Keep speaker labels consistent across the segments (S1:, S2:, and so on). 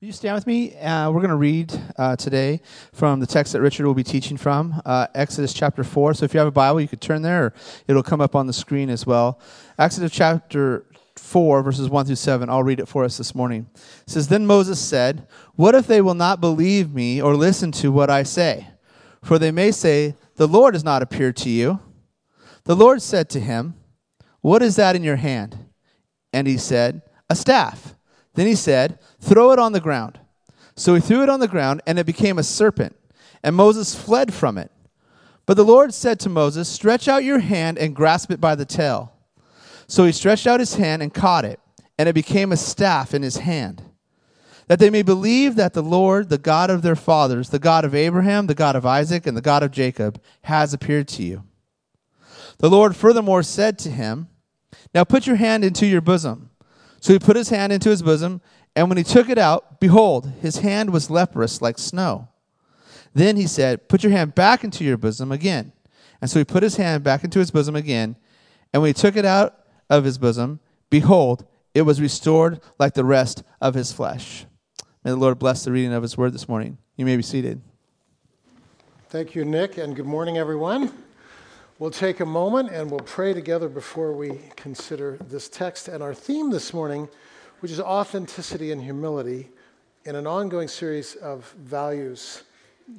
S1: Will you stand with me? Uh, we're going to read uh, today from the text that Richard will be teaching from, uh, Exodus chapter 4. So if you have a Bible, you could turn there, or it'll come up on the screen as well. Exodus chapter 4, verses 1 through 7. I'll read it for us this morning. It says, Then Moses said, What if they will not believe me or listen to what I say? For they may say, The Lord has not appeared to you. The Lord said to him, What is that in your hand? And he said, A staff. Then he said, Throw it on the ground. So he threw it on the ground, and it became a serpent. And Moses fled from it. But the Lord said to Moses, Stretch out your hand and grasp it by the tail. So he stretched out his hand and caught it, and it became a staff in his hand. That they may believe that the Lord, the God of their fathers, the God of Abraham, the God of Isaac, and the God of Jacob, has appeared to you. The Lord furthermore said to him, Now put your hand into your bosom. So he put his hand into his bosom, and when he took it out, behold, his hand was leprous like snow. Then he said, Put your hand back into your bosom again. And so he put his hand back into his bosom again, and when he took it out of his bosom, behold, it was restored like the rest of his flesh. May the Lord bless the reading of his word this morning. You may be seated.
S2: Thank you, Nick, and good morning, everyone. We'll take a moment and we'll pray together before we consider this text and our theme this morning, which is authenticity and humility, in an ongoing series of values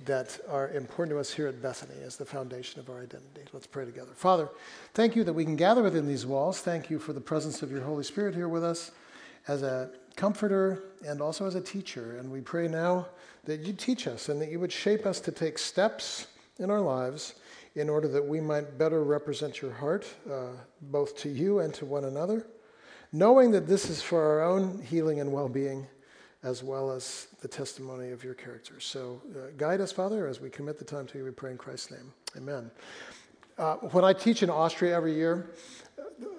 S2: that are important to us here at Bethany as the foundation of our identity. Let's pray together. Father, thank you that we can gather within these walls. Thank you for the presence of your Holy Spirit here with us as a comforter and also as a teacher. And we pray now that you teach us and that you would shape us to take steps in our lives in order that we might better represent your heart, uh, both to you and to one another, knowing that this is for our own healing and well being, as well as the testimony of your character. So uh, guide us, Father, as we commit the time to you. We pray in Christ's name. Amen. Uh, when I teach in Austria every year,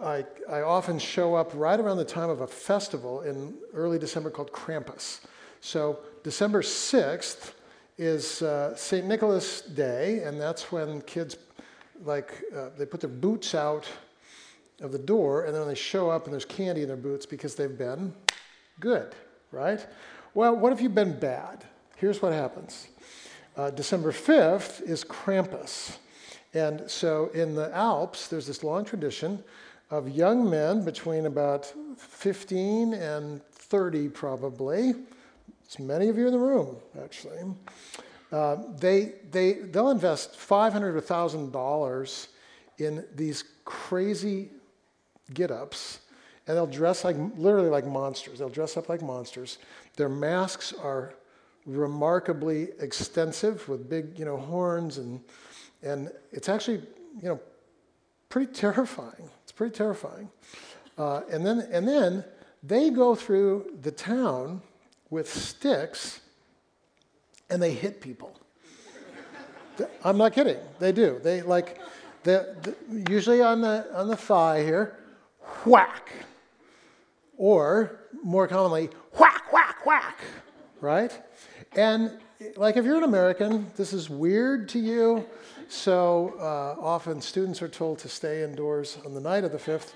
S2: I, I often show up right around the time of a festival in early December called Krampus. So, December 6th, is uh, St. Nicholas Day, and that's when kids like uh, they put their boots out of the door, and then they show up and there's candy in their boots because they've been good, right? Well, what if you've been bad? Here's what happens. Uh, December 5th is Krampus. And so in the Alps, there's this long tradition of young men between about 15 and 30, probably, it's many of you in the room, actually. Uh, they, they, they'll invest $500 or $1,000 in these crazy get ups, and they'll dress like literally like monsters. They'll dress up like monsters. Their masks are remarkably extensive with big, you know, horns, and, and it's actually, you know, pretty terrifying. It's pretty terrifying. Uh, and, then, and then they go through the town with sticks and they hit people. I'm not kidding. They do. They like, usually on the, on the thigh here, whack. Or more commonly, whack, whack, whack, right? And like if you're an American, this is weird to you. So uh, often students are told to stay indoors on the night of the 5th.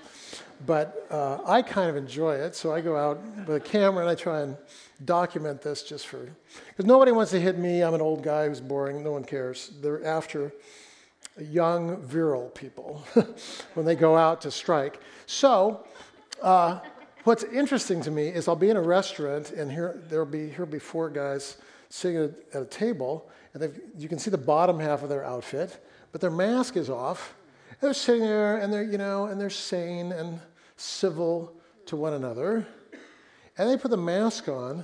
S2: But uh, I kind of enjoy it. So I go out with a camera and I try and document this just for, because nobody wants to hit me. I'm an old guy who's boring. No one cares. They're after young, virile people when they go out to strike. So, uh, what's interesting to me is I'll be in a restaurant and here there'll be here'll be four guys sitting at, at a table, and you can see the bottom half of their outfit, but their mask is off. They're sitting there and they're you know and they're sane and civil to one another. And they put the mask on,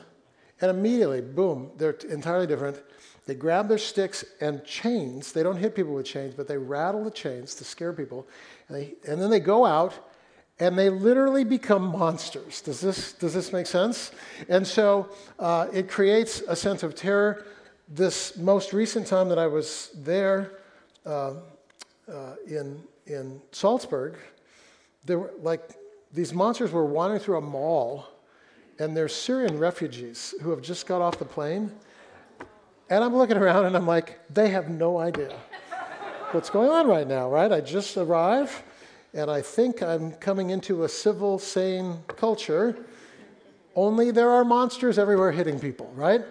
S2: and immediately, boom, they're entirely different. They grab their sticks and chains. They don't hit people with chains, but they rattle the chains to scare people. And, they, and then they go out and they literally become monsters. Does this, does this make sense? And so uh, it creates a sense of terror. This most recent time that I was there uh, uh, in, in Salzburg, there were like these monsters were wandering through a mall and they're Syrian refugees who have just got off the plane. And I'm looking around and I'm like, they have no idea what's going on right now, right? I just arrived and I think I'm coming into a civil, sane culture. only there are monsters everywhere hitting people, right?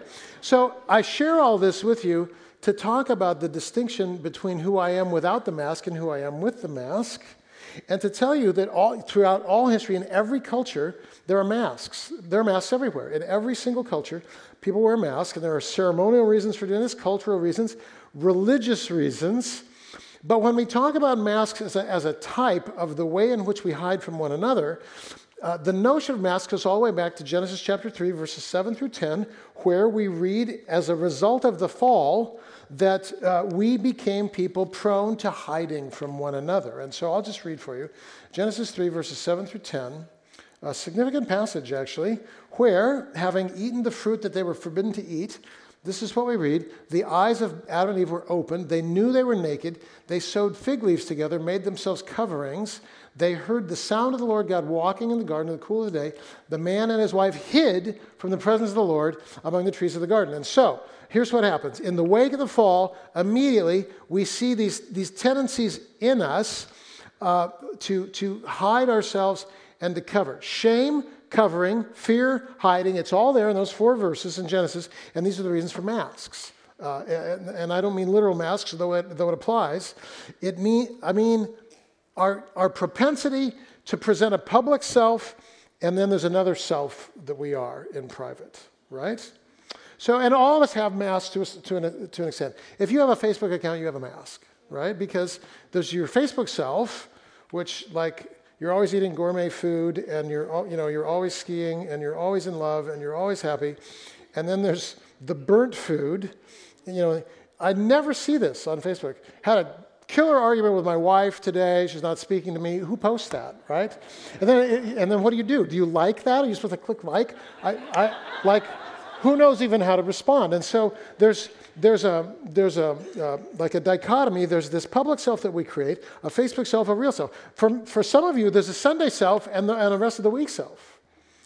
S2: So I share all this with you to talk about the distinction between who I am without the mask and who I am with the mask, and to tell you that all, throughout all history, in every culture, there are masks. There are masks everywhere. In every single culture, people wear masks, and there are ceremonial reasons for doing this, cultural reasons, religious reasons. But when we talk about masks as a, as a type of the way in which we hide from one another, uh, the notion of masks goes all the way back to Genesis chapter 3, verses 7 through 10, where we read, as a result of the fall, that uh, we became people prone to hiding from one another. And so I'll just read for you Genesis 3, verses 7 through 10, a significant passage actually, where, having eaten the fruit that they were forbidden to eat, this is what we read. The eyes of Adam and Eve were opened. They knew they were naked. They sewed fig leaves together, made themselves coverings. They heard the sound of the Lord God walking in the garden in the cool of the day. The man and his wife hid from the presence of the Lord among the trees of the garden. And so, here's what happens. In the wake of the fall, immediately we see these, these tendencies in us uh, to, to hide ourselves and to cover. Shame, covering, fear, hiding. It's all there in those four verses in Genesis. And these are the reasons for masks. Uh, and, and, I don't mean literal masks, though it, though it applies. It mean, I mean our, our propensity to present a public self, and then there's another self that we are in private, right? So, and all of us have masks to, to, an, to an extent. If you have a Facebook account, you have a mask, right? Because there's your Facebook self, which, like, you're always eating gourmet food, and you're, you know, you're always skiing, and you're always in love, and you're always happy. And then there's the burnt food. You know, I never see this on Facebook. Had a killer argument with my wife today. She's not speaking to me. Who posts that, right? And then, and then what do you do? Do you like that? Are you supposed to click like? I, I like, who knows even how to respond? And so there's, there's a, there's a, uh, like a dichotomy. There's this public self that we create, a Facebook self, a real self. For, for some of you, there's a Sunday self and the, and the rest of the week self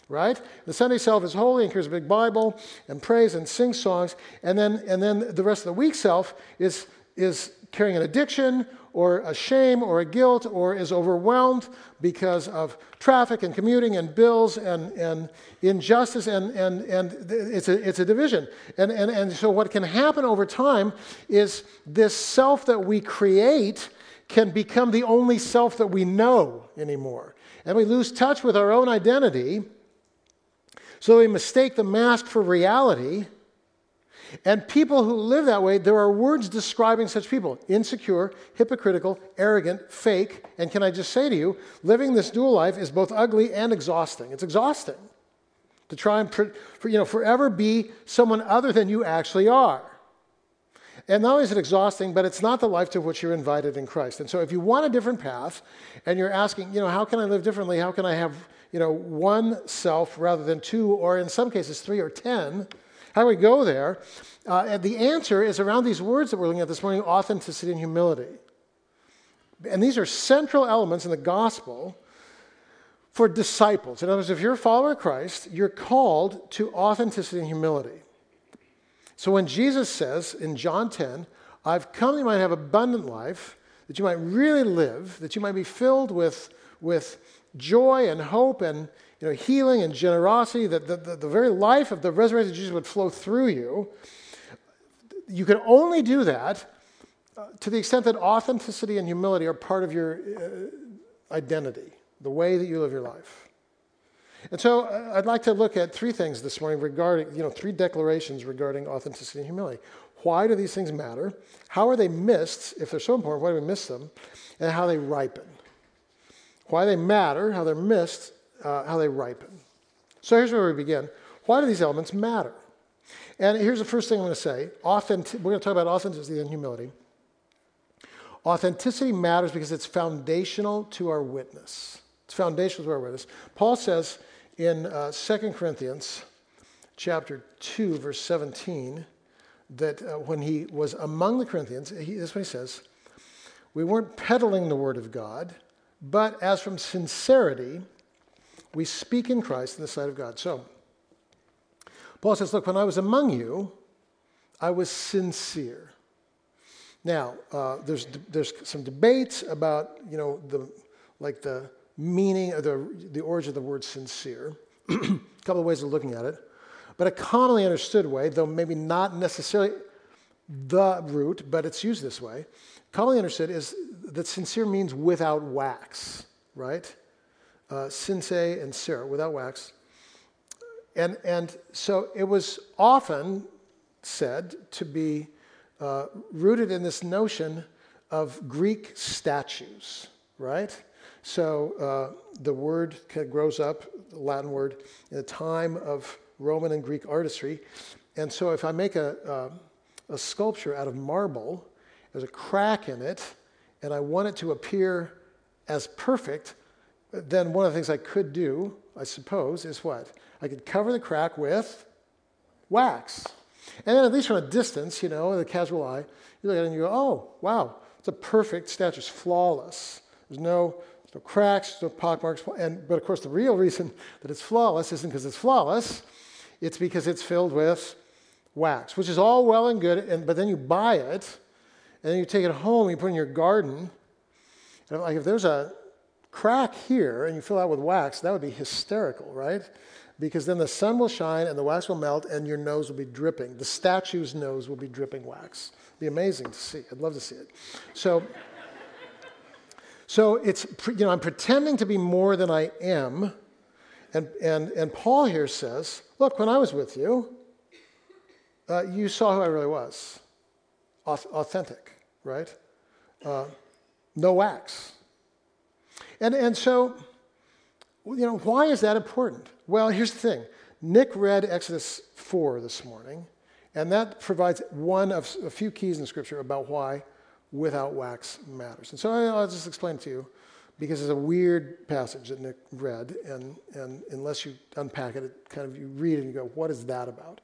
S2: right? The Sunday self is holy and carries a big Bible and prays and sings songs, and then and then the rest of the week self is is carrying an addiction or a shame or a guilt or is overwhelmed because of traffic and commuting and bills and, and injustice and, and, and it's, a, it's a division. And, and, and so what can happen over time is this self that we create can become the only self that we know anymore. And we lose touch with our own identity so we mistake the mask for reality and people who live that way, there are words describing such people insecure, hypocritical, arrogant, fake. And can I just say to you, living this dual life is both ugly and exhausting. It's exhausting to try and you know, forever be someone other than you actually are. And not only is it exhausting, but it's not the life to which you're invited in Christ. And so if you want a different path and you're asking, you know, how can I live differently? How can I have, you know, one self rather than two, or in some cases three or ten? How do we go there? Uh, and the answer is around these words that we're looking at this morning authenticity and humility. And these are central elements in the gospel for disciples. In other words, if you're a follower of Christ, you're called to authenticity and humility. So when Jesus says in John 10, I've come that you might have abundant life, that you might really live, that you might be filled with, with joy and hope and know, healing and generosity, that the, the, the very life of the resurrected Jesus would flow through you. You can only do that uh, to the extent that authenticity and humility are part of your uh, identity, the way that you live your life. And so uh, I'd like to look at three things this morning regarding, you know, three declarations regarding authenticity and humility. Why do these things matter? How are they missed? If they're so important, why do we miss them? And how they ripen. Why they matter, how they're missed, uh, how they ripen. So here's where we begin. Why do these elements matter? And here's the first thing I'm going to say. Authentic- we're going to talk about authenticity and humility. Authenticity matters because it's foundational to our witness. It's foundational to our witness. Paul says in uh, 2 Corinthians chapter 2, verse 17, that uh, when he was among the Corinthians, he, this is what he says We weren't peddling the word of God, but as from sincerity, we speak in Christ in the sight of God. So, Paul says, Look, when I was among you, I was sincere. Now, uh, there's, there's some debates about, you know, the, like the meaning or the, the origin of the word sincere. A couple of ways of looking at it. But a commonly understood way, though maybe not necessarily the root, but it's used this way, commonly understood is that sincere means without wax, right? Uh, sinse and cere, without wax. And, and so it was often said to be uh, rooted in this notion of Greek statues, right? So uh, the word grows up, the Latin word, in the time of Roman and Greek artistry. And so if I make a, uh, a sculpture out of marble, there's a crack in it, and I want it to appear as perfect, then one of the things I could do, I suppose, is what? I could cover the crack with wax. And then, at least from a distance, you know, the casual eye, you look at it and you go, oh, wow, it's a perfect statue. It's flawless. There's no, no cracks, no pockmarks. And, but of course, the real reason that it's flawless isn't because it's flawless, it's because it's filled with wax, which is all well and good. And, but then you buy it, and then you take it home, and you put it in your garden. And like if there's a crack here and you fill out with wax, that would be hysterical, right? because then the sun will shine and the wax will melt and your nose will be dripping. The statue's nose will be dripping wax. It'd be amazing to see. I'd love to see it. So, so it's, you know, I'm pretending to be more than I am. And, and, and Paul here says, look, when I was with you, uh, you saw who I really was. Authentic, right? Uh, no wax. And, and so, you know, why is that important? Well, here's the thing Nick read Exodus 4 this morning, and that provides one of a few keys in Scripture about why without wax matters. And so I'll just explain to you because it's a weird passage that Nick read, and, and unless you unpack it, it kind of you read it and you go, what is that about?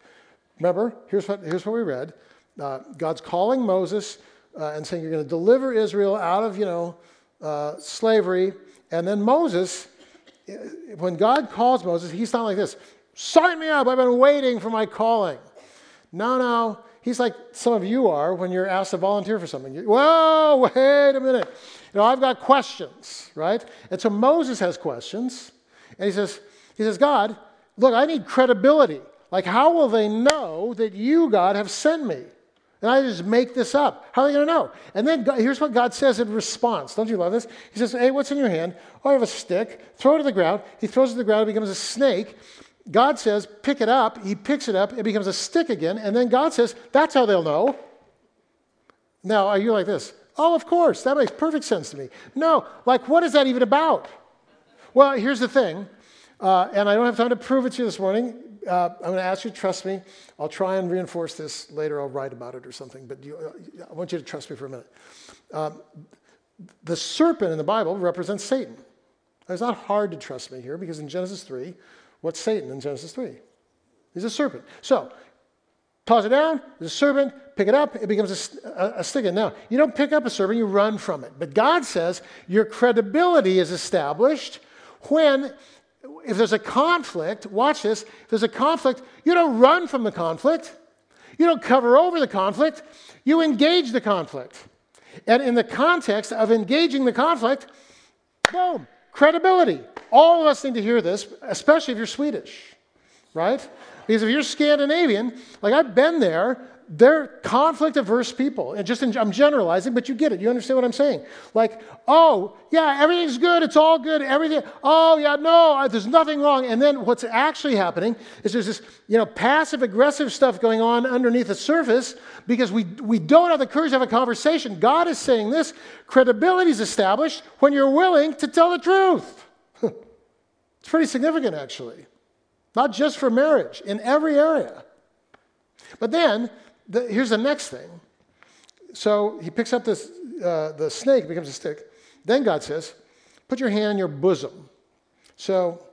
S2: Remember, here's what, here's what we read. Uh, God's calling Moses uh, and saying, You're going to deliver Israel out of, you know, uh, slavery. And then Moses when God calls Moses, he's not like this sign me up, I've been waiting for my calling. No, no. He's like some of you are when you're asked to volunteer for something. Whoa, wait a minute. You know, I've got questions, right? And so Moses has questions, and he says, he says, God, look, I need credibility. Like, how will they know that you, God, have sent me? And I just make this up. How are they going to know? And then God, here's what God says in response. Don't you love this? He says, Hey, what's in your hand? Oh, I have a stick. Throw it to the ground. He throws it to the ground. It becomes a snake. God says, Pick it up. He picks it up. It becomes a stick again. And then God says, That's how they'll know. Now, are you like this? Oh, of course. That makes perfect sense to me. No, like, what is that even about? Well, here's the thing. Uh, and I don't have time to prove it to you this morning uh, I'm going to ask you to trust me. I'll try and reinforce this later. I'll write about it or something, but you, uh, I want you to trust me for a minute. Um, the serpent in the Bible represents Satan. It's not hard to trust me here because in Genesis 3, what's Satan in Genesis 3? He's a serpent. So, toss it down, there's a serpent, pick it up, it becomes a, a, a stick. Now, you don't pick up a serpent, you run from it. But God says your credibility is established when if there's a conflict, watch this, if there's a conflict, you don't run from the conflict. You don't cover over the conflict. You engage the conflict. And in the context of engaging the conflict, boom, credibility. All of us need to hear this, especially if you're Swedish, right? Because if you're Scandinavian, like I've been there, they're conflict averse people. And just in, I'm generalizing, but you get it. You understand what I'm saying? Like, oh, yeah, everything's good. It's all good. Everything. Oh, yeah, no, there's nothing wrong. And then what's actually happening is there's this, you know, passive aggressive stuff going on underneath the surface because we, we don't have the courage to have a conversation. God is saying this credibility is established when you're willing to tell the truth. it's pretty significant, actually. Not just for marriage, in every area. But then the, here's the next thing. So he picks up this, uh, the snake, becomes a stick. Then God says, Put your hand in your bosom. So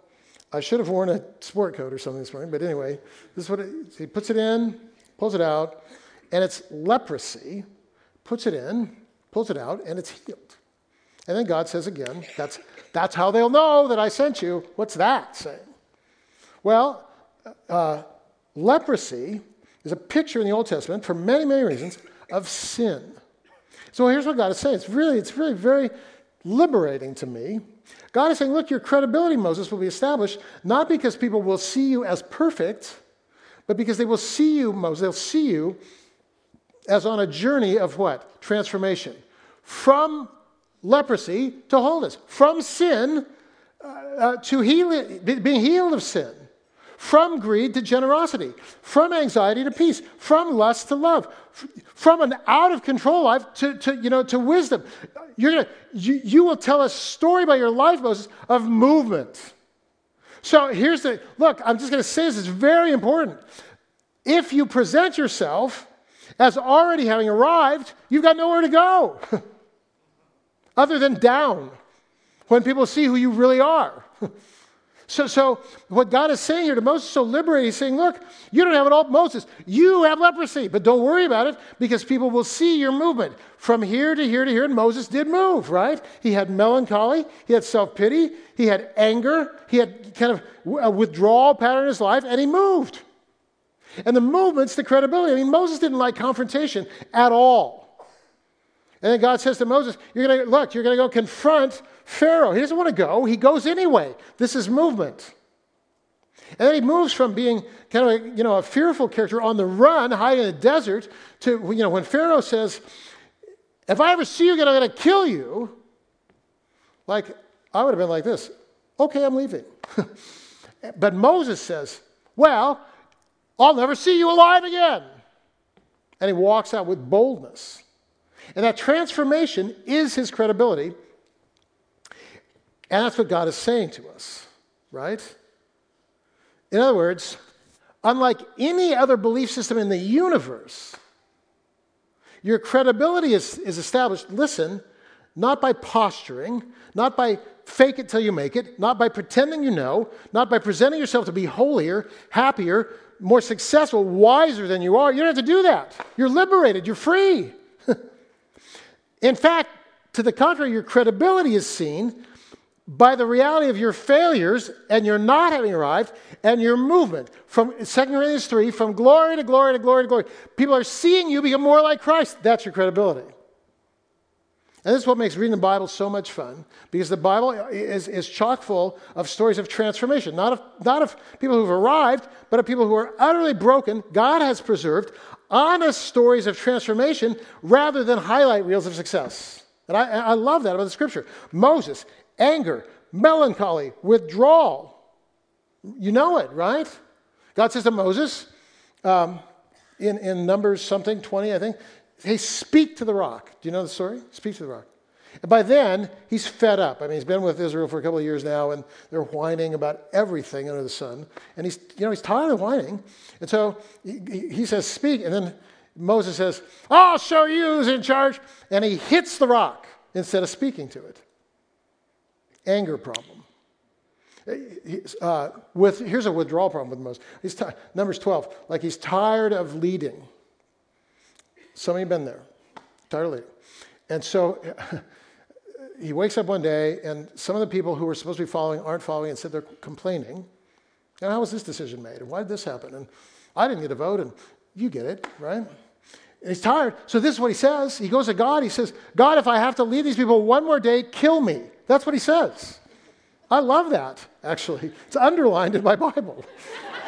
S2: I should have worn a sport coat or something this morning, but anyway, this is what it, he puts it in, pulls it out, and it's leprosy, puts it in, pulls it out, and it's healed. And then God says again, that's, that's how they'll know that I sent you. What's that saying? Well, uh, leprosy is a picture in the Old Testament, for many, many reasons, of sin. So here's what God is saying. It's really, it's really very liberating to me. God is saying, look, your credibility, Moses, will be established not because people will see you as perfect, but because they will see you, Moses, they'll see you as on a journey of what? Transformation. From leprosy to wholeness, from sin uh, uh, to healing, being healed of sin, from greed to generosity, from anxiety to peace, from lust to love, from an out of control life to, to, you know, to wisdom. You're gonna, you, you will tell a story about your life, Moses, of movement. So here's the look, I'm just going to say this, it's very important. If you present yourself as already having arrived, you've got nowhere to go other than down when people see who you really are. so, so, what God is saying here to Moses, so liberating, he's saying, Look, you don't have it all, Moses. You have leprosy, but don't worry about it because people will see your movement from here to here to here. And Moses did move, right? He had melancholy, he had self pity, he had anger, he had kind of a withdrawal pattern in his life, and he moved. And the movement's the credibility. I mean, Moses didn't like confrontation at all. And then God says to Moses, You're to look, you're to go confront Pharaoh. He doesn't want to go, he goes anyway. This is movement. And then he moves from being kind of a, you know, a fearful character on the run, hiding in the desert, to you know, when Pharaoh says, If I ever see you again, I'm going to kill you. Like, I would have been like this okay, I'm leaving. but Moses says, Well, I'll never see you alive again. And he walks out with boldness. And that transformation is his credibility. And that's what God is saying to us, right? In other words, unlike any other belief system in the universe, your credibility is, is established, listen, not by posturing, not by fake it till you make it, not by pretending you know, not by presenting yourself to be holier, happier, more successful, wiser than you are. You don't have to do that. You're liberated, you're free. In fact, to the contrary, your credibility is seen by the reality of your failures and your not having arrived and your movement from 2 Corinthians 3 from glory to glory to glory to glory. People are seeing you become more like Christ. That's your credibility. And this is what makes reading the Bible so much fun because the Bible is, is chock full of stories of transformation, not of, not of people who've arrived, but of people who are utterly broken. God has preserved honest stories of transformation rather than highlight reels of success. And I, I love that about the scripture. Moses, anger, melancholy, withdrawal. You know it, right? God says to Moses um, in, in Numbers something, 20, I think, hey, speak to the rock. Do you know the story? Speak to the rock. And by then, he's fed up. I mean, he's been with Israel for a couple of years now, and they're whining about everything under the sun. And he's, you know, he's tired of whining. And so he, he says, Speak. And then Moses says, I'll show you who's in charge. And he hits the rock instead of speaking to it. Anger problem. Uh, with, here's a withdrawal problem with Moses. He's t- Numbers 12, like he's tired of leading. Some of you have been there, tired of leading. And so he wakes up one day, and some of the people who were supposed to be following aren't following, and said they're complaining. And how was this decision made? And why did this happen? And I didn't get a vote, and you get it, right? And he's tired. So this is what he says. He goes to God. He says, God, if I have to lead these people one more day, kill me. That's what he says. I love that, actually. It's underlined in my Bible.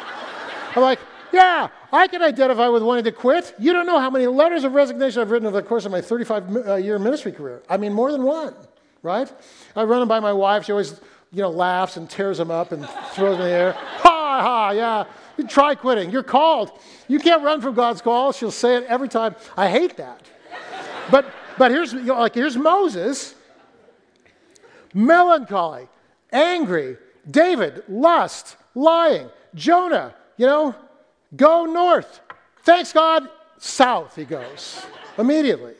S2: I'm like, yeah, I can identify with wanting to quit. You don't know how many letters of resignation I've written over the course of my 35 uh, year ministry career. I mean, more than one right? I run them by my wife. She always, you know, laughs and tears them up and throws them in the air. Ha ha, yeah. You try quitting. You're called. You can't run from God's call. She'll say it every time. I hate that. But but here's you know, like here's Moses. Melancholy, angry, David, lust, lying, Jonah, you know, go north. Thanks God, south he goes immediately.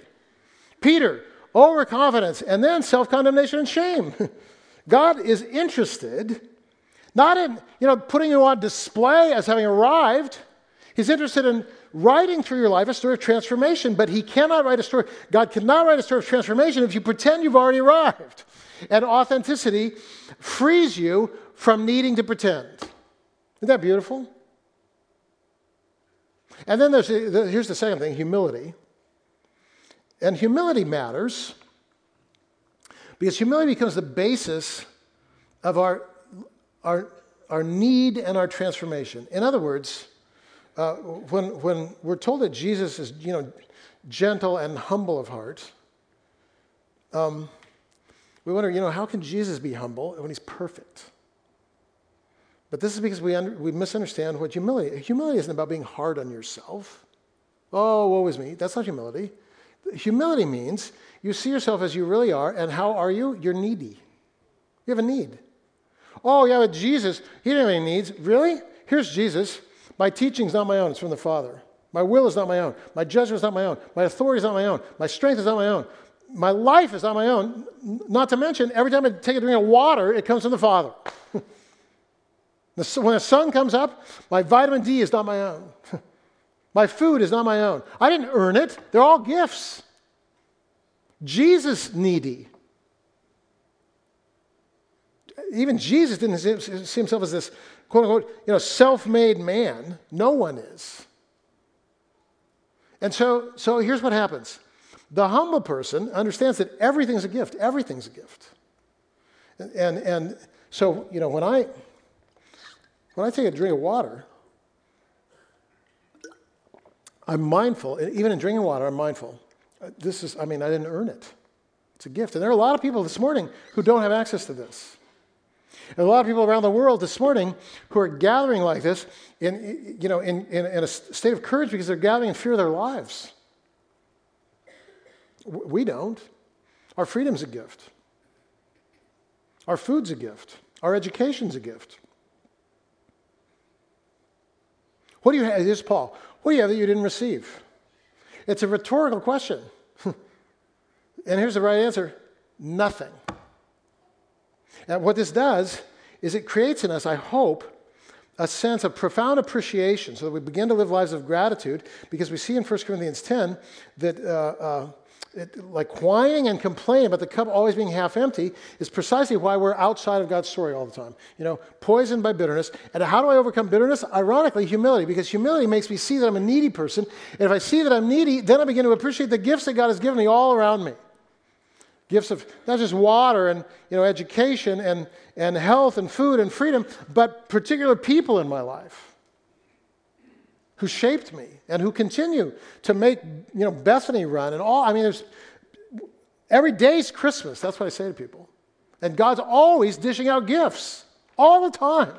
S2: Peter, overconfidence, and then self condemnation and shame. God is interested not in you know, putting you on display as having arrived. He's interested in writing through your life a story of transformation, but He cannot write a story. God cannot write a story of transformation if you pretend you've already arrived. And authenticity frees you from needing to pretend. Isn't that beautiful? And then there's, here's the second thing humility. And humility matters Because humility becomes the basis of our, our, our need and our transformation. In other words, uh, when, when we're told that Jesus is, you know, gentle and humble of heart, um, we wonder, you know, how can Jesus be humble when he's perfect? But this is because we, we misunderstand what humility Humility isn't about being hard on yourself. Oh, woe is me. That's not humility. Humility means you see yourself as you really are, and how are you? You're needy. You have a need. Oh, yeah, but Jesus, he didn't have any needs. Really? Here's Jesus. My teaching is not my own, it's from the Father. My will is not my own. My judgment is not my own. My authority is not my own. My strength is not my own. My life is not my own. Not to mention, every time I take a drink of water, it comes from the Father. when the sun comes up, my vitamin D is not my own. my food is not my own. I didn't earn it, they're all gifts. Jesus needy. Even Jesus didn't see himself as this quote unquote, you know, self-made man. No one is. And so, so here's what happens. The humble person understands that everything's a gift. Everything's a gift. And, and, and so, you know, when I, when I take a drink of water, I'm mindful, even in drinking water, I'm mindful. Uh, this is, I mean, I didn't earn it. It's a gift. And there are a lot of people this morning who don't have access to this. And a lot of people around the world this morning who are gathering like this in, you know, in, in, in a state of courage because they're gathering in fear of their lives. We don't. Our freedom's a gift. Our food's a gift. Our education's a gift. What do you have? Here's Paul. What do you have that you didn't receive? It's a rhetorical question. and here's the right answer nothing. And what this does is it creates in us, I hope, a sense of profound appreciation so that we begin to live lives of gratitude because we see in 1 Corinthians 10 that. Uh, uh, like whining and complaining about the cup always being half empty is precisely why we're outside of God's story all the time. You know, poisoned by bitterness. And how do I overcome bitterness? Ironically, humility, because humility makes me see that I'm a needy person. And if I see that I'm needy, then I begin to appreciate the gifts that God has given me all around me gifts of not just water and you know, education and, and health and food and freedom, but particular people in my life who shaped me and who continue to make you know, Bethany run and all. I mean, there's every day's Christmas. That's what I say to people. And God's always dishing out gifts all the time.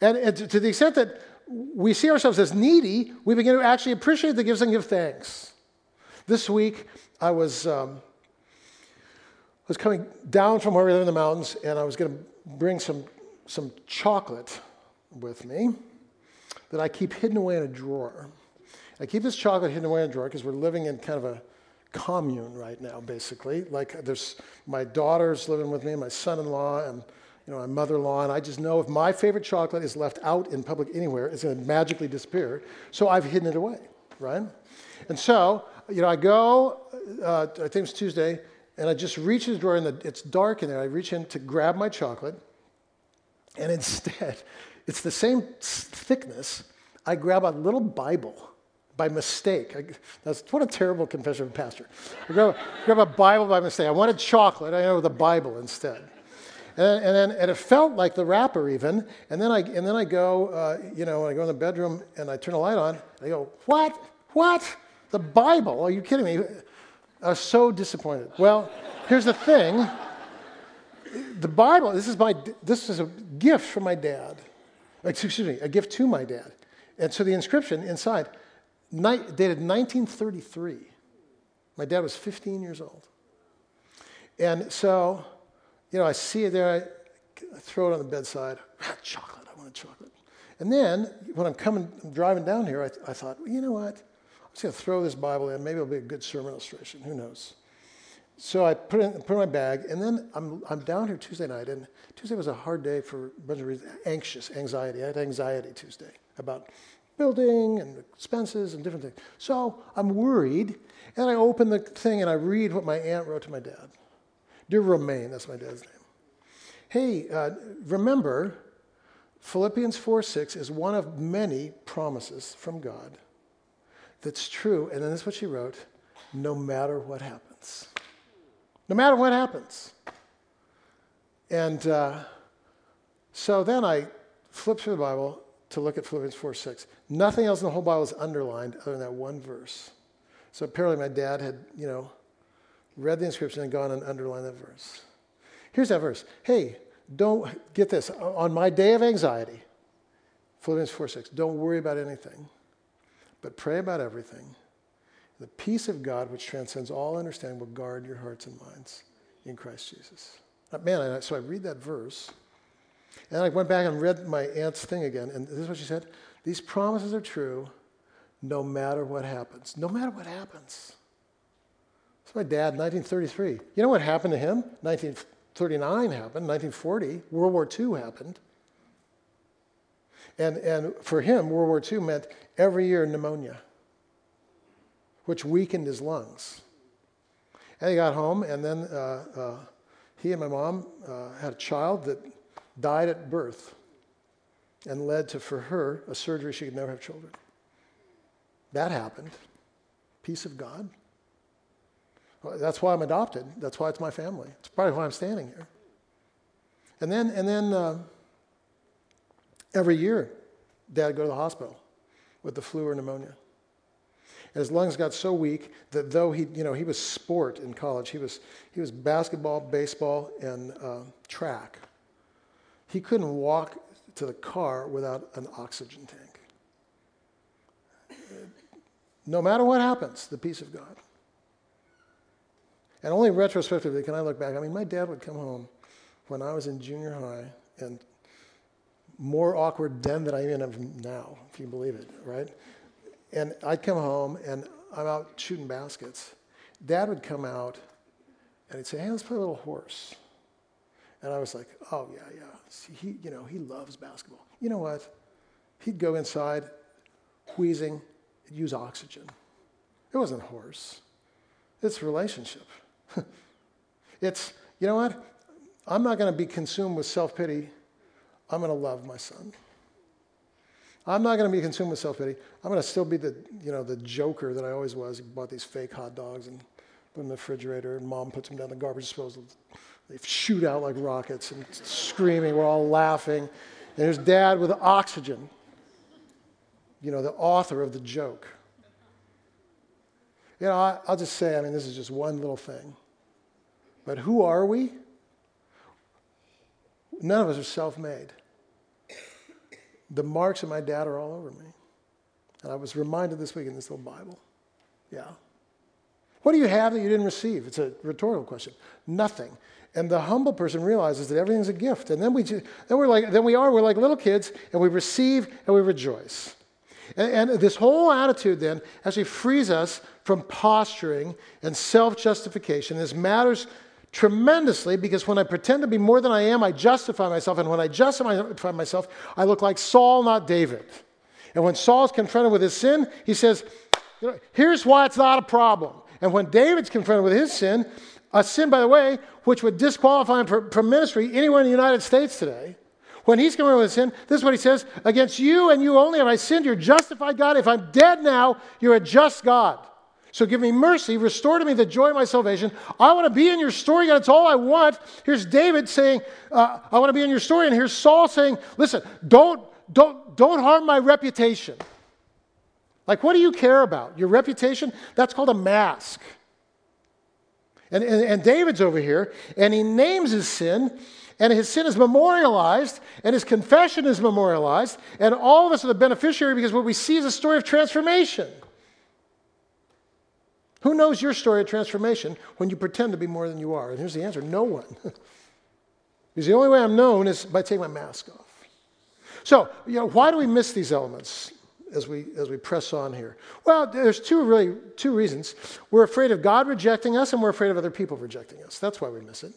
S2: And, and to the extent that we see ourselves as needy, we begin to actually appreciate the gifts and give thanks. This week, I was um, was coming down from where we live in the mountains, and I was going to bring some, some chocolate with me that I keep hidden away in a drawer. I keep this chocolate hidden away in a drawer because we're living in kind of a commune right now, basically. Like there's my daughter's living with me, my son-in-law, and you know my mother-in-law, and I just know if my favorite chocolate is left out in public anywhere, it's going to magically disappear. So I've hidden it away, right? And so you know I go. Uh, I think it's Tuesday and I just reach in the drawer, and the, it's dark in there. I reach in to grab my chocolate, and instead, it's the same thickness. I grab a little Bible by mistake. I, that's what a terrible confession of a pastor. I grab, grab a Bible by mistake. I wanted chocolate. I know the Bible instead. And, and then and it felt like the wrapper even. And then I and then I go, uh, you know, I go in the bedroom and I turn the light on. I go, what? What? The Bible? Are you kidding me? are so disappointed. Well, here's the thing the Bible, this is, my, this is a gift from my dad. Excuse me, a gift to my dad. And so the inscription inside, dated 1933. My dad was 15 years old. And so, you know, I see it there, I throw it on the bedside. Chocolate, I want a chocolate. And then when I'm coming, I'm driving down here, I, I thought, well, you know what? I'm just going to throw this Bible in. Maybe it'll be a good sermon illustration. Who knows? So I put in, put in my bag, and then I'm, I'm down here Tuesday night, and Tuesday was a hard day for a bunch of reasons. Anxious, anxiety. I had anxiety Tuesday about building and expenses and different things. So I'm worried, and I open the thing and I read what my aunt wrote to my dad. Dear Romaine, that's my dad's name. Hey, uh, remember, Philippians 4 6 is one of many promises from God that's true. And then that's what she wrote no matter what happens. No matter what happens. And uh, so then I flipped through the Bible to look at Philippians 4 6. Nothing else in the whole Bible is underlined other than that one verse. So apparently my dad had, you know, read the inscription and gone and underlined that verse. Here's that verse. Hey, don't get this. On my day of anxiety, Philippians 4 6, don't worry about anything, but pray about everything. The peace of God, which transcends all understanding, will guard your hearts and minds in Christ Jesus. Uh, man, so I read that verse, and I went back and read my aunt's thing again, and this is what she said These promises are true no matter what happens. No matter what happens. That's my dad, 1933. You know what happened to him? 1939 happened, 1940, World War II happened. And, and for him, World War II meant every year pneumonia, which weakened his lungs. And he got home, and then uh, uh, he and my mom uh, had a child that died at birth and led to, for her, a surgery she could never have children. That happened. Peace of God. That's why I'm adopted. That's why it's my family. It's probably why I'm standing here. And then, and then uh, every year, Dad would go to the hospital with the flu or pneumonia. His lungs got so weak that though he, you know, he was sport in college, he was, he was basketball, baseball, and uh, track. He couldn't walk to the car without an oxygen tank. No matter what happens, the peace of God. And only retrospectively can I look back. I mean, my dad would come home when I was in junior high and more awkward then than I am now, if you believe it, right? And I'd come home and I'm out shooting baskets. Dad would come out and he'd say, "Hey, let's play a little horse." And I was like, "Oh yeah, yeah." See, he, you know, he loves basketball. You know what? He'd go inside, wheezing, use oxygen. It wasn't horse. It's relationship. it's you know what? I'm not going to be consumed with self pity. I'm going to love my son. I'm not going to be consumed with self pity. I'm going to still be the, you know, the joker that I always was. He bought these fake hot dogs and put them in the refrigerator, and mom puts them down the garbage disposal. They shoot out like rockets and screaming. We're all laughing. And there's dad with oxygen, you know, the author of the joke. You know, I, I'll just say, I mean, this is just one little thing. But who are we? None of us are self made. The marks of my dad are all over me. And I was reminded this week in this little Bible. Yeah. What do you have that you didn't receive? It's a rhetorical question. Nothing. And the humble person realizes that everything's a gift. And then we then we're like then we are we're like little kids and we receive and we rejoice. And, and this whole attitude then actually frees us from posturing and self-justification. This matters tremendously because when I pretend to be more than I am, I justify myself. And when I justify myself, I look like Saul, not David. And when Saul's confronted with his sin, he says, Here's why it's not a problem. And when David's confronted with his sin, a sin, by the way, which would disqualify him from ministry anywhere in the United States today, when he's confronted with sin, this is what he says Against you and you only have I sinned. You're justified, God. If I'm dead now, you're a just God. So give me mercy, restore to me the joy of my salvation. I want to be in your story, God. It's all I want. Here's David saying, uh, I want to be in your story. And here's Saul saying, listen, don't, don't, don't harm my reputation. Like, what do you care about? Your reputation? That's called a mask. And, and, and David's over here, and he names his sin, and his sin is memorialized, and his confession is memorialized, and all of us are the beneficiary because what we see is a story of transformation. Who knows your story of transformation when you pretend to be more than you are? And here's the answer no one. because the only way I'm known is by taking my mask off. So, you know, why do we miss these elements as we, as we press on here? Well, there's two really two reasons. We're afraid of God rejecting us, and we're afraid of other people rejecting us. That's why we miss it.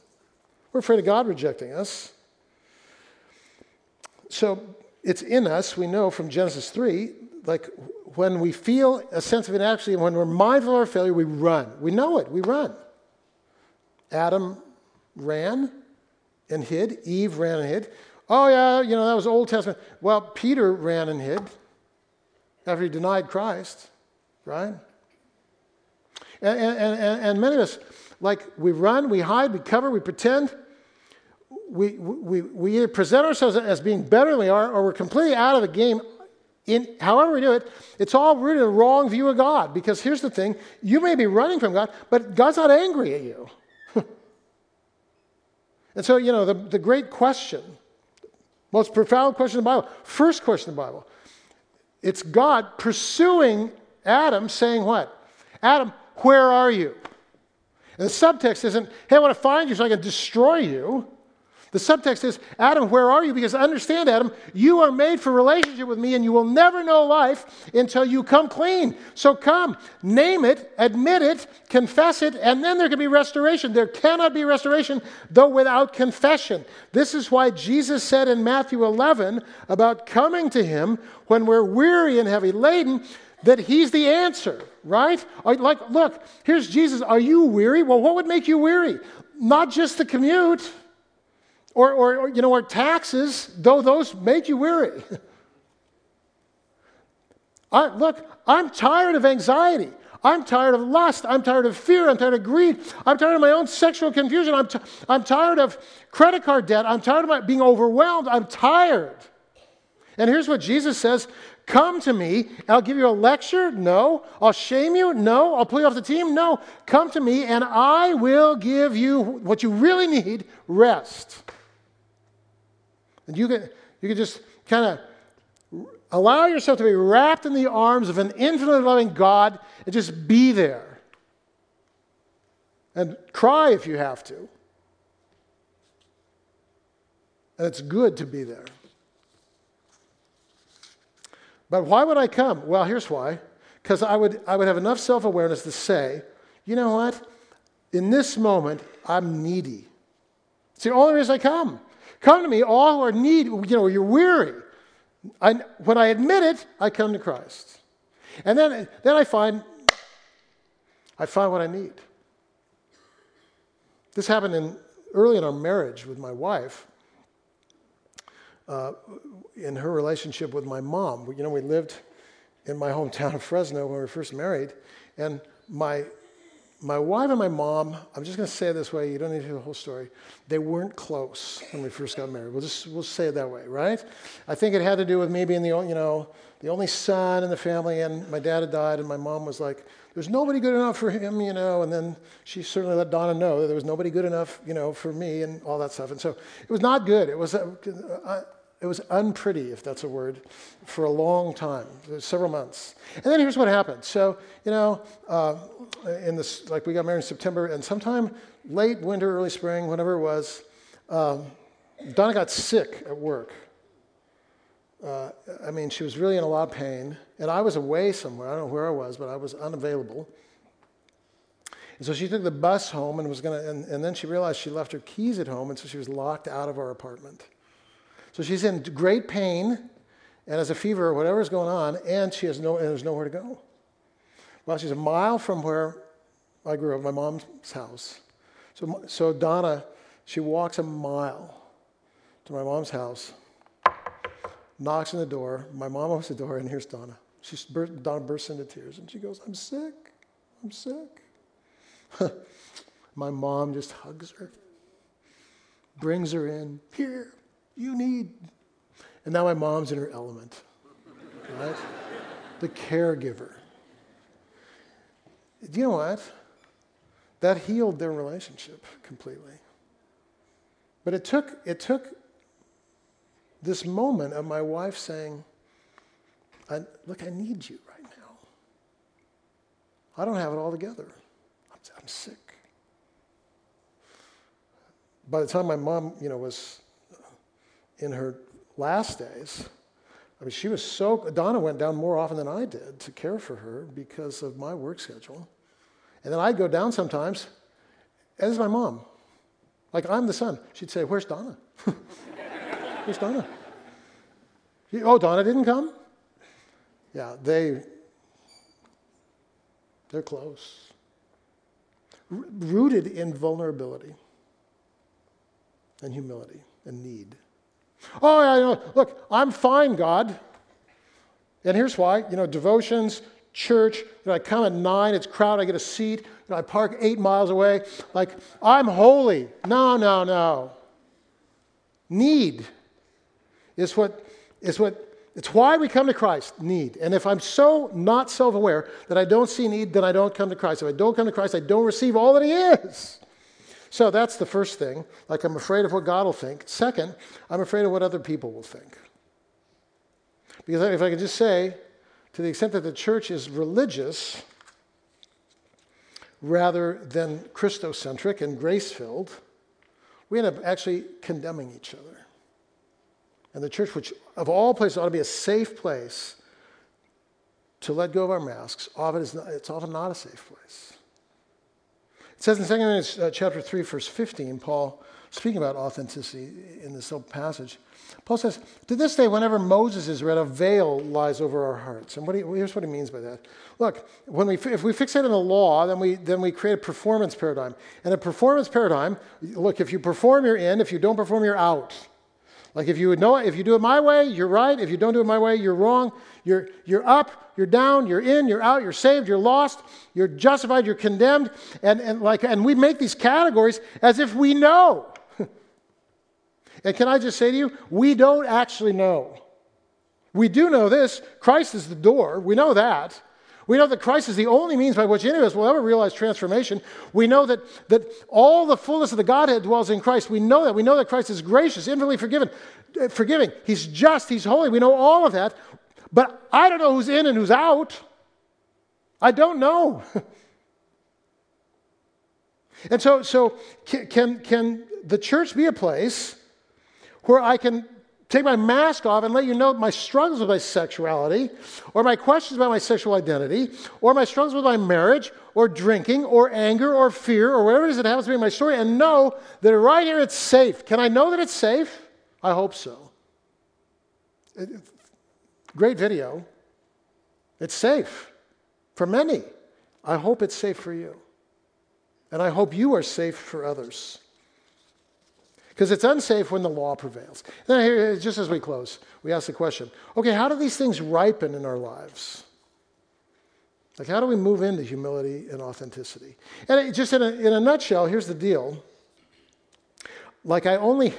S2: We're afraid of God rejecting us. So it's in us, we know from Genesis 3, like when we feel a sense of inadequacy when we're mindful of our failure, we run. We know it, we run. Adam ran and hid, Eve ran and hid. Oh, yeah, you know, that was Old Testament. Well, Peter ran and hid after he denied Christ, right? And, and, and, and many of us, like we run, we hide, we cover, we pretend. We, we, we either present ourselves as being better than we are, or we're completely out of the game. In however we do it, it's all rooted in a wrong view of God. Because here's the thing: you may be running from God, but God's not angry at you. and so, you know, the, the great question, most profound question in the Bible, first question in the Bible, it's God pursuing Adam, saying what? Adam, where are you? And the subtext isn't, hey, I want to find you so I can destroy you. The subtext is, Adam, where are you? Because understand, Adam, you are made for relationship with me, and you will never know life until you come clean. So come, name it, admit it, confess it, and then there can be restoration. There cannot be restoration, though, without confession. This is why Jesus said in Matthew 11 about coming to him when we're weary and heavy laden, that he's the answer, right? Like, look, here's Jesus. Are you weary? Well, what would make you weary? Not just the commute or, or, or, you know, or taxes, though those make you weary. I, look, I'm tired of anxiety. I'm tired of lust. I'm tired of fear. I'm tired of greed. I'm tired of my own sexual confusion. I'm, t- I'm tired of credit card debt. I'm tired of my, being overwhelmed. I'm tired. And here's what Jesus says Come to me. I'll give you a lecture? No. I'll shame you? No. I'll pull you off the team? No. Come to me, and I will give you what you really need rest. And you can, you can just kind of allow yourself to be wrapped in the arms of an infinitely loving God and just be there. And cry if you have to. And it's good to be there. But why would I come? Well, here's why. Because I would, I would have enough self awareness to say, you know what? In this moment, I'm needy. It's the only reason I come. Come to me, all who are need, you know, you're weary. I, when I admit it, I come to Christ. And then, then I find I find what I need. This happened in, early in our marriage with my wife. Uh, in her relationship with my mom. You know, we lived in my hometown of Fresno when we were first married, and my my wife and my mom, I'm just going to say it this way, you don't need to hear the whole story. They weren't close when we first got married. We'll just we'll say it that way, right? I think it had to do with me being the only, you know, the only son in the family and my dad had died and my mom was like, there's nobody good enough for him, you know, and then she certainly let Donna know that there was nobody good enough, you know, for me and all that stuff. And so it was not good. It was uh, it was unpretty, if that's a word, for a long time, several months. And then here's what happened. So, you know, uh, in this, like we got married in September, and sometime late winter, early spring, whenever it was, um, Donna got sick at work. Uh, I mean, she was really in a lot of pain, and I was away somewhere. I don't know where I was, but I was unavailable. And so she took the bus home and was going to, and, and then she realized she left her keys at home, and so she was locked out of our apartment. So she's in great pain and has a fever or whatever is going on, and she has no, and there's nowhere to go. Well, she's a mile from where I grew up, my mom's house. So, so Donna, she walks a mile to my mom's house, knocks on the door. My mom opens the door, and here's Donna. She's, Donna bursts into tears, and she goes, I'm sick. I'm sick. my mom just hugs her, brings her in. Here, you need. And now my mom's in her element, right? the caregiver. Do you know what? That healed their relationship completely. But it took, it took this moment of my wife saying, I, Look, I need you right now. I don't have it all together. I'm, I'm sick. By the time my mom, you know, was in her last days, I mean, she was so, Donna went down more often than I did to care for her because of my work schedule. And then I'd go down sometimes, and this is my mom. Like, I'm the son. She'd say, Where's Donna? Where's Donna? She, oh, Donna didn't come? Yeah, they, they're close. R- rooted in vulnerability and humility and need. Oh, you know, look, I'm fine, God. And here's why. You know, devotions, church, you know, I come at nine, it's crowded, I get a seat. know, I park eight miles away. Like, I'm holy. No, no, no. Need is what, is what it's why we come to Christ, need. And if I'm so not self aware that I don't see need, then I don't come to Christ. If I don't come to Christ, I don't receive all that He is. So that's the first thing. Like, I'm afraid of what God will think. Second, I'm afraid of what other people will think. Because if I could just say, to the extent that the church is religious rather than Christocentric and grace filled, we end up actually condemning each other. And the church, which of all places ought to be a safe place to let go of our masks, often is not, it's often not a safe place. Says in 2 Corinthians uh, chapter 3, verse 15, Paul, speaking about authenticity in this passage, Paul says, To this day, whenever Moses is read, a veil lies over our hearts. And what he, here's what he means by that. Look, when we, if we fixate on the law, then we, then we create a performance paradigm. And a performance paradigm, look, if you perform, you're in. If you don't perform, you're out. Like if you would know if you do it my way, you're right. If you don't do it my way, you're wrong. You're, you're up, you're down, you're in, you're out, you're saved, you're lost, you're justified, you're condemned. And, and, like, and we make these categories as if we know. and can I just say to you, we don't actually know. We do know this Christ is the door. We know that. We know that Christ is the only means by which any of us will ever realize transformation. We know that, that all the fullness of the Godhead dwells in Christ. We know that. We know that Christ is gracious, infinitely forgiven, uh, forgiving. He's just, He's holy. We know all of that. But I don't know who's in and who's out. I don't know. and so, so can, can the church be a place where I can take my mask off and let you know my struggles with my sexuality, or my questions about my sexual identity, or my struggles with my marriage, or drinking, or anger, or fear, or whatever it is that happens to be in my story, and know that right here it's safe. Can I know that it's safe? I hope so. Great video. It's safe for many. I hope it's safe for you. And I hope you are safe for others because it's unsafe when the law prevails. Then here, just as we close, we ask the question okay, how do these things ripen in our lives? Like, how do we move into humility and authenticity? And it, just in a, in a nutshell, here's the deal. Like, I only,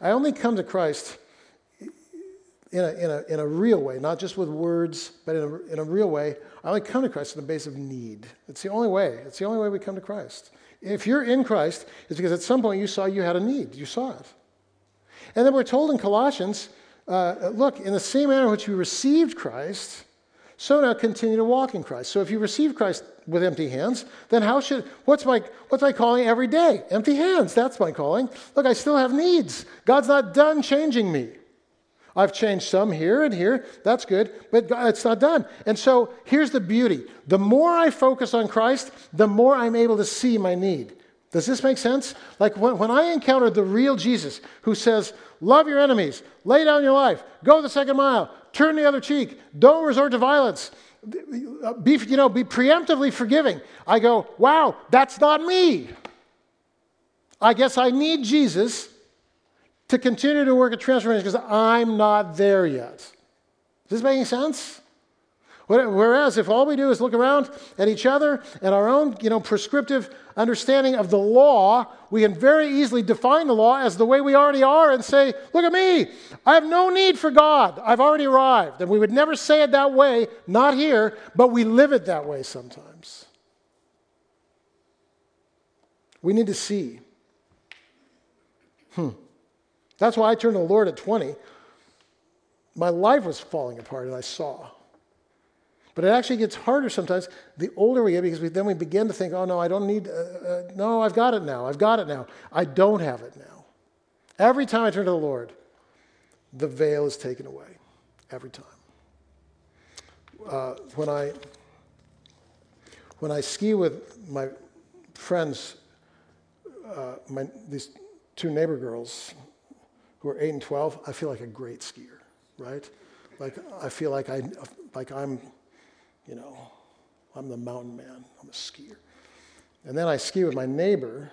S2: I only come to Christ in a, in, a, in a real way, not just with words, but in a, in a real way. I only come to Christ on the basis of need. It's the only way. It's the only way we come to Christ. If you're in Christ, it's because at some point you saw you had a need. You saw it. And then we're told in Colossians uh, look, in the same manner in which you received Christ, so now continue to walk in Christ. So if you receive Christ with empty hands, then how should, what's my, what's my calling every day? Empty hands, that's my calling. Look, I still have needs. God's not done changing me. I've changed some here and here. That's good, but it's not done. And so here's the beauty the more I focus on Christ, the more I'm able to see my need. Does this make sense? Like when, when I encountered the real Jesus who says, Love your enemies, lay down your life, go the second mile, turn the other cheek, don't resort to violence, be, you know, be preemptively forgiving. I go, Wow, that's not me. I guess I need Jesus to continue to work at transformation because I'm not there yet. Is this making sense? Whereas if all we do is look around at each other and our own, you know, prescriptive understanding of the law, we can very easily define the law as the way we already are and say, "Look at me. I have no need for God. I've already arrived." And we would never say it that way, not here, but we live it that way sometimes. We need to see. Hmm. That's why I turned to the Lord at 20. My life was falling apart, and I saw. But it actually gets harder sometimes the older we get because we, then we begin to think, oh, no, I don't need, uh, uh, no, I've got it now. I've got it now. I don't have it now. Every time I turn to the Lord, the veil is taken away. Every time. Uh, when, I, when I ski with my friends, uh, my, these two neighbor girls, who are 8 and 12, I feel like a great skier, right? Like I feel like I like I'm, you know, I'm the mountain man. I'm a skier. And then I ski with my neighbor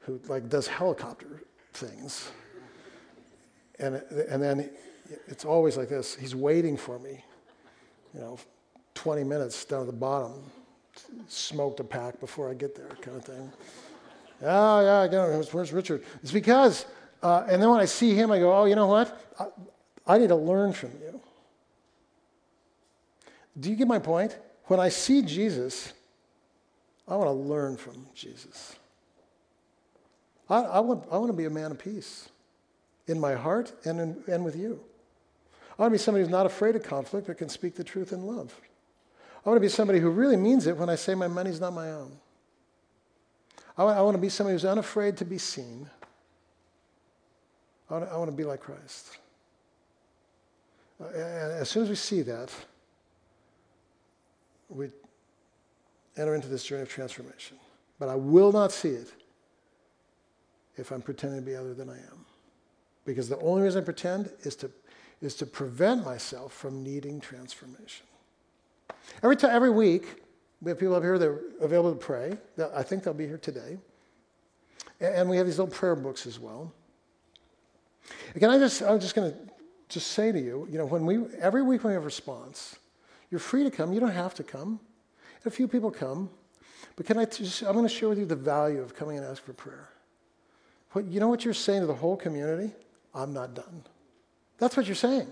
S2: who like does helicopter things. And, and then it's always like this. He's waiting for me, you know, 20 minutes down at the bottom smoked a pack before I get there, kind of thing. Oh, yeah, I know. Where's Richard? It's because, uh, and then when I see him, I go, oh, you know what? I, I need to learn from you. Do you get my point? When I see Jesus, I want to learn from Jesus. I, I, want, I want to be a man of peace in my heart and, in, and with you. I want to be somebody who's not afraid of conflict but can speak the truth in love. I want to be somebody who really means it when I say my money's not my own. I want, I want to be somebody who's unafraid to be seen. I want to, I want to be like Christ. And as soon as we see that, we enter into this journey of transformation. But I will not see it if I'm pretending to be other than I am. Because the only reason I pretend is to, is to prevent myself from needing transformation. Every, time, every week, we have people up here that are available to pray. I think they'll be here today. And we have these little prayer books as well. Again, I just, I'm just going to just say to you, you know, when we, every week when we have a response, you're free to come. You don't have to come. A few people come. But can I just, I'm going to share with you the value of coming and ask for prayer. What, you know what you're saying to the whole community? I'm not done. That's what you're saying.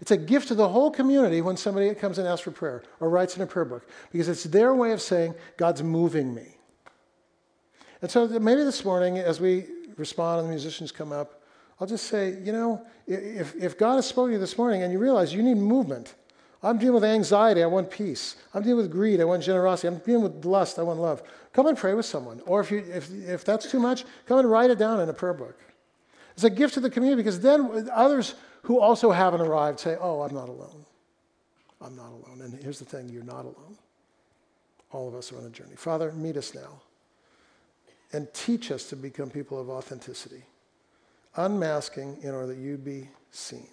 S2: It's a gift to the whole community when somebody comes and asks for prayer or writes in a prayer book because it's their way of saying, God's moving me. And so maybe this morning, as we respond and the musicians come up, I'll just say, you know, if, if God has spoken to you this morning and you realize you need movement, I'm dealing with anxiety, I want peace. I'm dealing with greed, I want generosity. I'm dealing with lust, I want love. Come and pray with someone. Or if, you, if, if that's too much, come and write it down in a prayer book. It's a gift to the community because then others who also haven't arrived say, Oh, I'm not alone. I'm not alone. And here's the thing you're not alone. All of us are on a journey. Father, meet us now and teach us to become people of authenticity, unmasking in order that you be seen.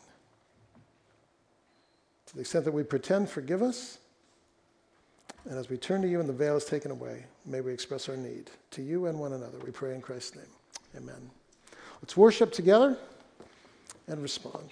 S2: To the extent that we pretend, forgive us. And as we turn to you and the veil is taken away, may we express our need to you and one another. We pray in Christ's name. Amen. Let's worship together and respond.